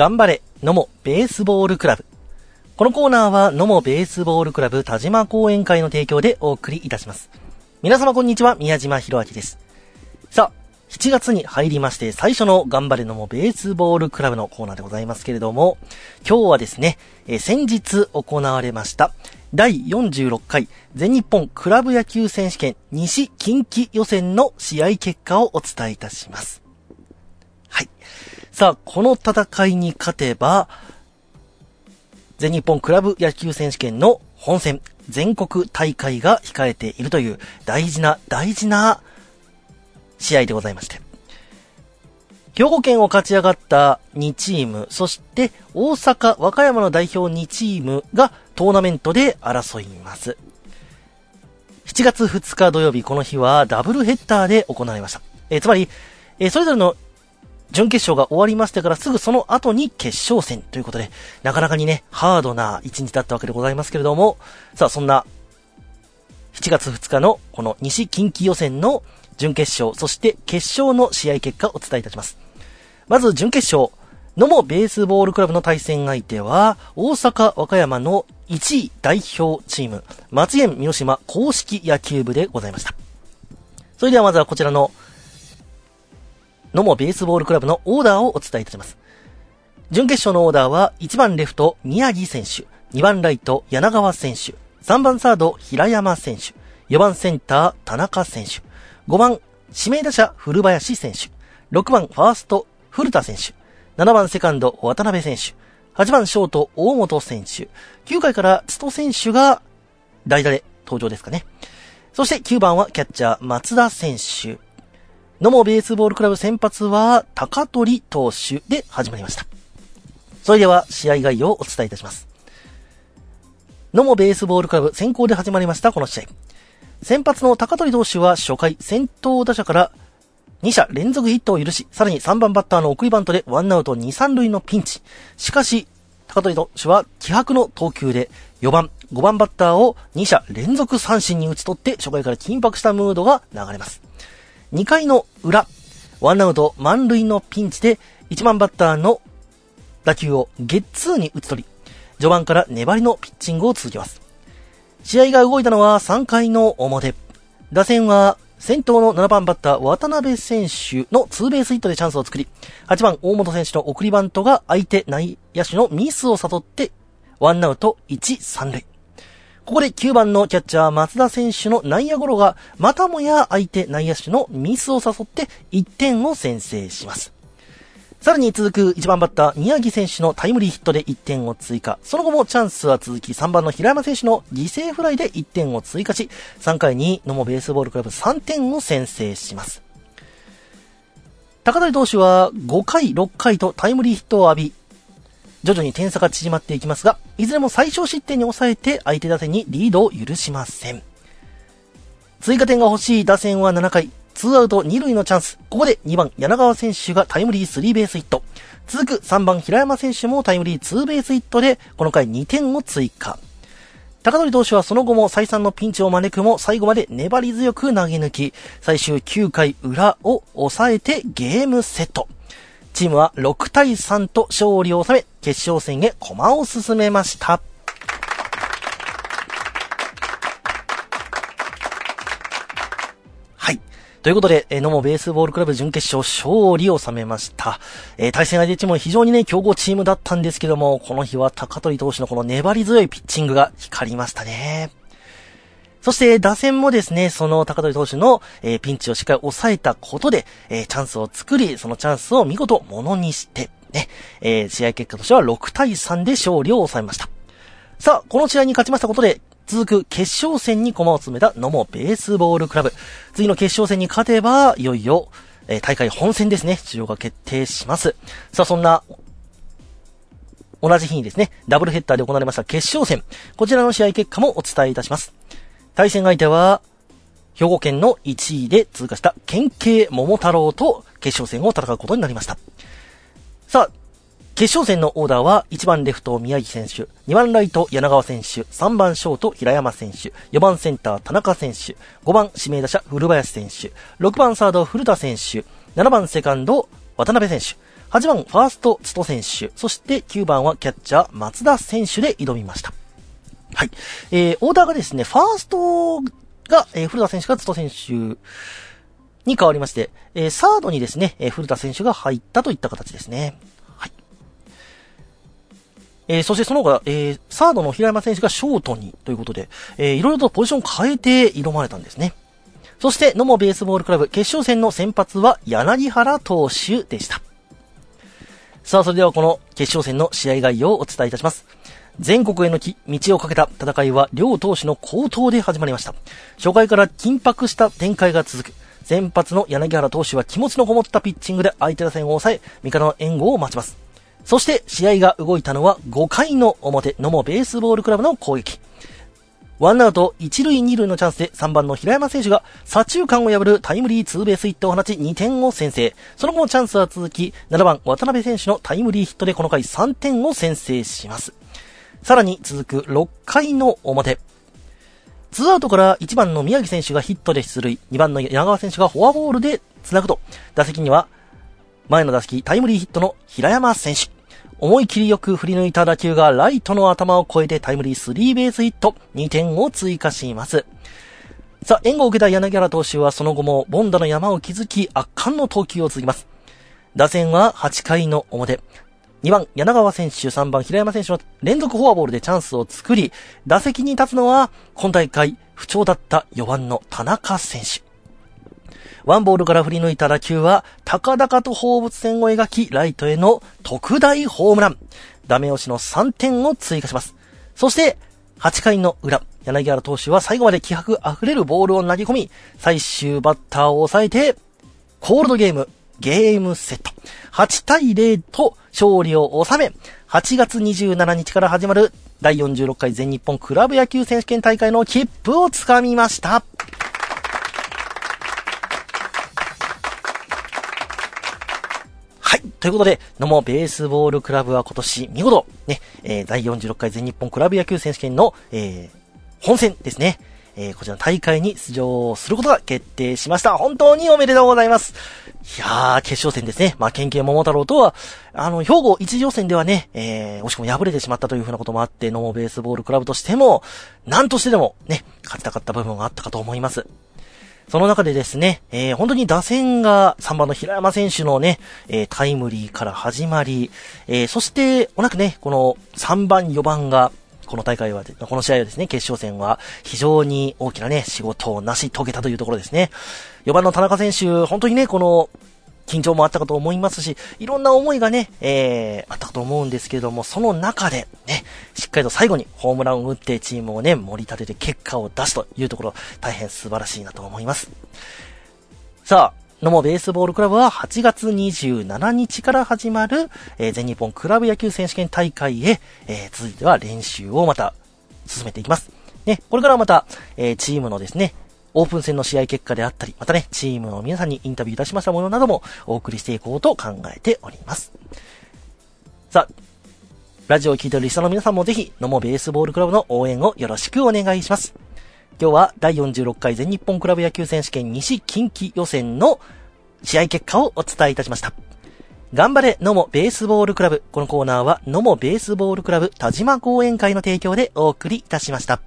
頑張れ、野茂ベースボールクラブ。このコーナーは野茂ベースボールクラブ田島講演会の提供でお送りいたします。皆様こんにちは、宮島博明です。さあ、7月に入りまして最初の頑張れのもベースボールクラブのコーナーでございますけれども、今日はですね、え先日行われました第46回全日本クラブ野球選手権西近畿予選の試合結果をお伝えいたします。はい。さあ、この戦いに勝てば、全日本クラブ野球選手権の本戦、全国大会が控えているという大事な大事な試合でございまして。兵庫県を勝ち上がった2チーム、そして大阪、和歌山の代表2チームがトーナメントで争います。7月2日土曜日、この日はダブルヘッダーで行われました。えー、つまり、えー、それぞれの準決勝が終わりましてからすぐその後に決勝戦ということで、なかなかにね、ハードな一日だったわけでございますけれども、さあ、そんな、7月2日のこの西近畿予選の準決勝、そして決勝の試合結果をお伝えいたします。まず準決勝、野茂ベースボールクラブの対戦相手は、大阪和歌山の1位代表チーム、松園三島公式野球部でございました。それではまずはこちらの野茂ベースボールクラブのオーダーをお伝えいたします。準決勝のオーダーは、1番レフト、宮城選手、2番ライト、柳川選手、3番サード、平山選手、4番センター、田中選手、5番、指名打者、古林選手、6番、ファースト、古田選手、7番セカンド、渡辺選手、8番ショート、大本選手、9回から津戸選手が代打で登場ですかね。そして9番はキャッチャー、松田選手、野茂ベースボールクラブ先発は、高取投手で始まりました。それでは、試合概要をお伝えいたします。野茂ベースボールクラブ先行で始まりましたこの試合。先発の高取投手は初回、先頭打者から2者連続ヒットを許し、さらに3番バッターの送りバントでワンアウト2、3塁のピンチ。しかし、高取投手は気迫の投球で4番、5番バッターを2者連続三振に打ち取って初回から緊迫したムードが流れます。2回の裏、ワンアウト満塁のピンチで、1番バッターの打球をゲッツーに打ち取り、序盤から粘りのピッチングを続けます。試合が動いたのは3回の表。打線は先頭の7番バッター渡辺選手のツーベースヒットでチャンスを作り、8番大本選手の送りバントが相手内野手のミスを悟って、ワンアウト1、3塁。ここで9番のキャッチャー松田選手の内野ゴロが、またもや相手内野手のミスを誘って1点を先制します。さらに続く1番バッター宮城選手のタイムリーヒットで1点を追加。その後もチャンスは続き3番の平山選手の犠牲フライで1点を追加し、3回に野茂ベースボールクラブ3点を先制します。高谷投手は5回、6回とタイムリーヒットを浴び、徐々に点差が縮まっていきますが、いずれも最小失点に抑えて相手打線にリードを許しません。追加点が欲しい打線は7回、ツーアウト2塁のチャンス。ここで2番柳川選手がタイムリースリーベースヒット。続く3番平山選手もタイムリーツーベースヒットで、この回2点を追加。高取投手はその後も再三のピンチを招くも最後まで粘り強く投げ抜き、最終9回裏を抑えてゲームセット。チームは6対3と勝利を収め、決勝戦へ駒を進めました。はい。ということで、え野茂ベースボールクラブ準決勝勝利を収めました。えー、対戦相手チームも非常にね、強豪チームだったんですけども、この日は高取投手のこの粘り強いピッチングが光りましたね。そして打線もですね、その高取投手の、えー、ピンチをしっかり抑えたことで、えー、チャンスを作り、そのチャンスを見事ものにして、ね、えー、試合結果としては6対3で勝利を収めました。さあ、この試合に勝ちましたことで、続く決勝戦に駒を詰めた野茂ベースボールクラブ。次の決勝戦に勝てば、いよいよ、えー、大会本戦ですね、出場が決定します。さあ、そんな、同じ日にですね、ダブルヘッダーで行われました決勝戦。こちらの試合結果もお伝えいたします。対戦相手は、兵庫県の1位で通過した県警桃太郎と決勝戦を戦うことになりました。さあ、決勝戦のオーダーは1番レフト宮城選手、2番ライト柳川選手、3番ショート平山選手、4番センター田中選手、5番指名打者古林選手、6番サード古田選手、7番セカンド渡辺選手、8番ファースト津戸選手、そして9番はキャッチャー松田選手で挑みました。はい。えー、オーダーがですね、ファーストが、えー、古田選手が津戸選手に変わりまして、えー、サードにですね、えー、古田選手が入ったといった形ですね。はい。えー、そしてその後、えー、サードの平山選手がショートにということで、えー、いろいろとポジションを変えて挑まれたんですね。そして、野茂ベースボールクラブ決勝戦の先発は柳原投手でした。さあ、それではこの決勝戦の試合概要をお伝えいたします。全国への道をかけた戦いは両投手の好投で始まりました。初回から緊迫した展開が続く。先発の柳原投手は気持ちのこもったピッチングで相手打線を抑え、味方の援護を待ちます。そして試合が動いたのは5回の表、野茂ベースボールクラブの攻撃。ワンアウト1塁2塁のチャンスで3番の平山選手が左中間を破るタイムリーツーベースヒットを放ち2点を先制。その後もチャンスは続き、7番渡辺選手のタイムリーヒットでこの回3点を先制します。さらに続く6回の表。ツーアウトから1番の宮城選手がヒットで出塁、2番の柳川選手がフォアボールで繋ぐと、打席には前の打席タイムリーヒットの平山選手。思い切りよく振り抜いた打球がライトの頭を越えてタイムリースリーベースヒット、2点を追加します。さあ、援護を受けた柳原投手はその後もボンダの山を築き圧巻の投球を続きます。打線は8回の表。2番、柳川選手、3番、平山選手の連続フォアボールでチャンスを作り、打席に立つのは、今大会不調だった4番の田中選手。ワンボールから振り抜いた打球は、高々と放物線を描き、ライトへの特大ホームラン。ダメ押しの3点を追加します。そして、8回の裏、柳原投手は最後まで気迫溢れるボールを投げ込み、最終バッターを抑えて、コールドゲーム、ゲームセット。8対0と勝利を収め、8月27日から始まる第46回全日本クラブ野球選手権大会の切符をつかみました。はい。ということで、野茂ベースボールクラブは今年見事、ね、えー、第46回全日本クラブ野球選手権の、えー、本戦ですね。えー、こちらの大会に出場することが決定しました。本当におめでとうございます。いやー、決勝戦ですね。まあ、県警桃太郎とは、あの、兵庫一次予選ではね、えー、惜しくも敗れてしまったというふうなこともあって、ノーベースボールクラブとしても、何としてでもね、勝ちたかった部分があったかと思います。その中でですね、えー、本当に打線が3番の平山選手のね、えー、タイムリーから始まり、えー、そして、おなくね、この3番、4番が、この大会は、この試合はですね、決勝戦は非常に大きなね、仕事を成し遂げたというところですね。4番の田中選手、本当にね、この、緊張もあったかと思いますし、いろんな思いがね、えー、あったかと思うんですけれども、その中で、ね、しっかりと最後にホームランを打ってチームをね、盛り立てて結果を出すというところ、大変素晴らしいなと思います。さあ、野茂ベースボールクラブは8月27日から始まる、えー、全日本クラブ野球選手権大会へ、えー、続いては練習をまた進めていきます。ね、これからまた、えー、チームのですね、オープン戦の試合結果であったり、またね、チームの皆さんにインタビューいたしましたものなどもお送りしていこうと考えております。さあ、ラジオを聴いているリスナーの皆さんもぜひ、野茂ベースボールクラブの応援をよろしくお願いします。今日は第46回全日本クラブ野球選手権西近畿予選の試合結果をお伝えいたしました。頑張れ野茂ベースボールクラブ。このコーナーは野茂ベースボールクラブ田島講演会の提供でお送りいたしました。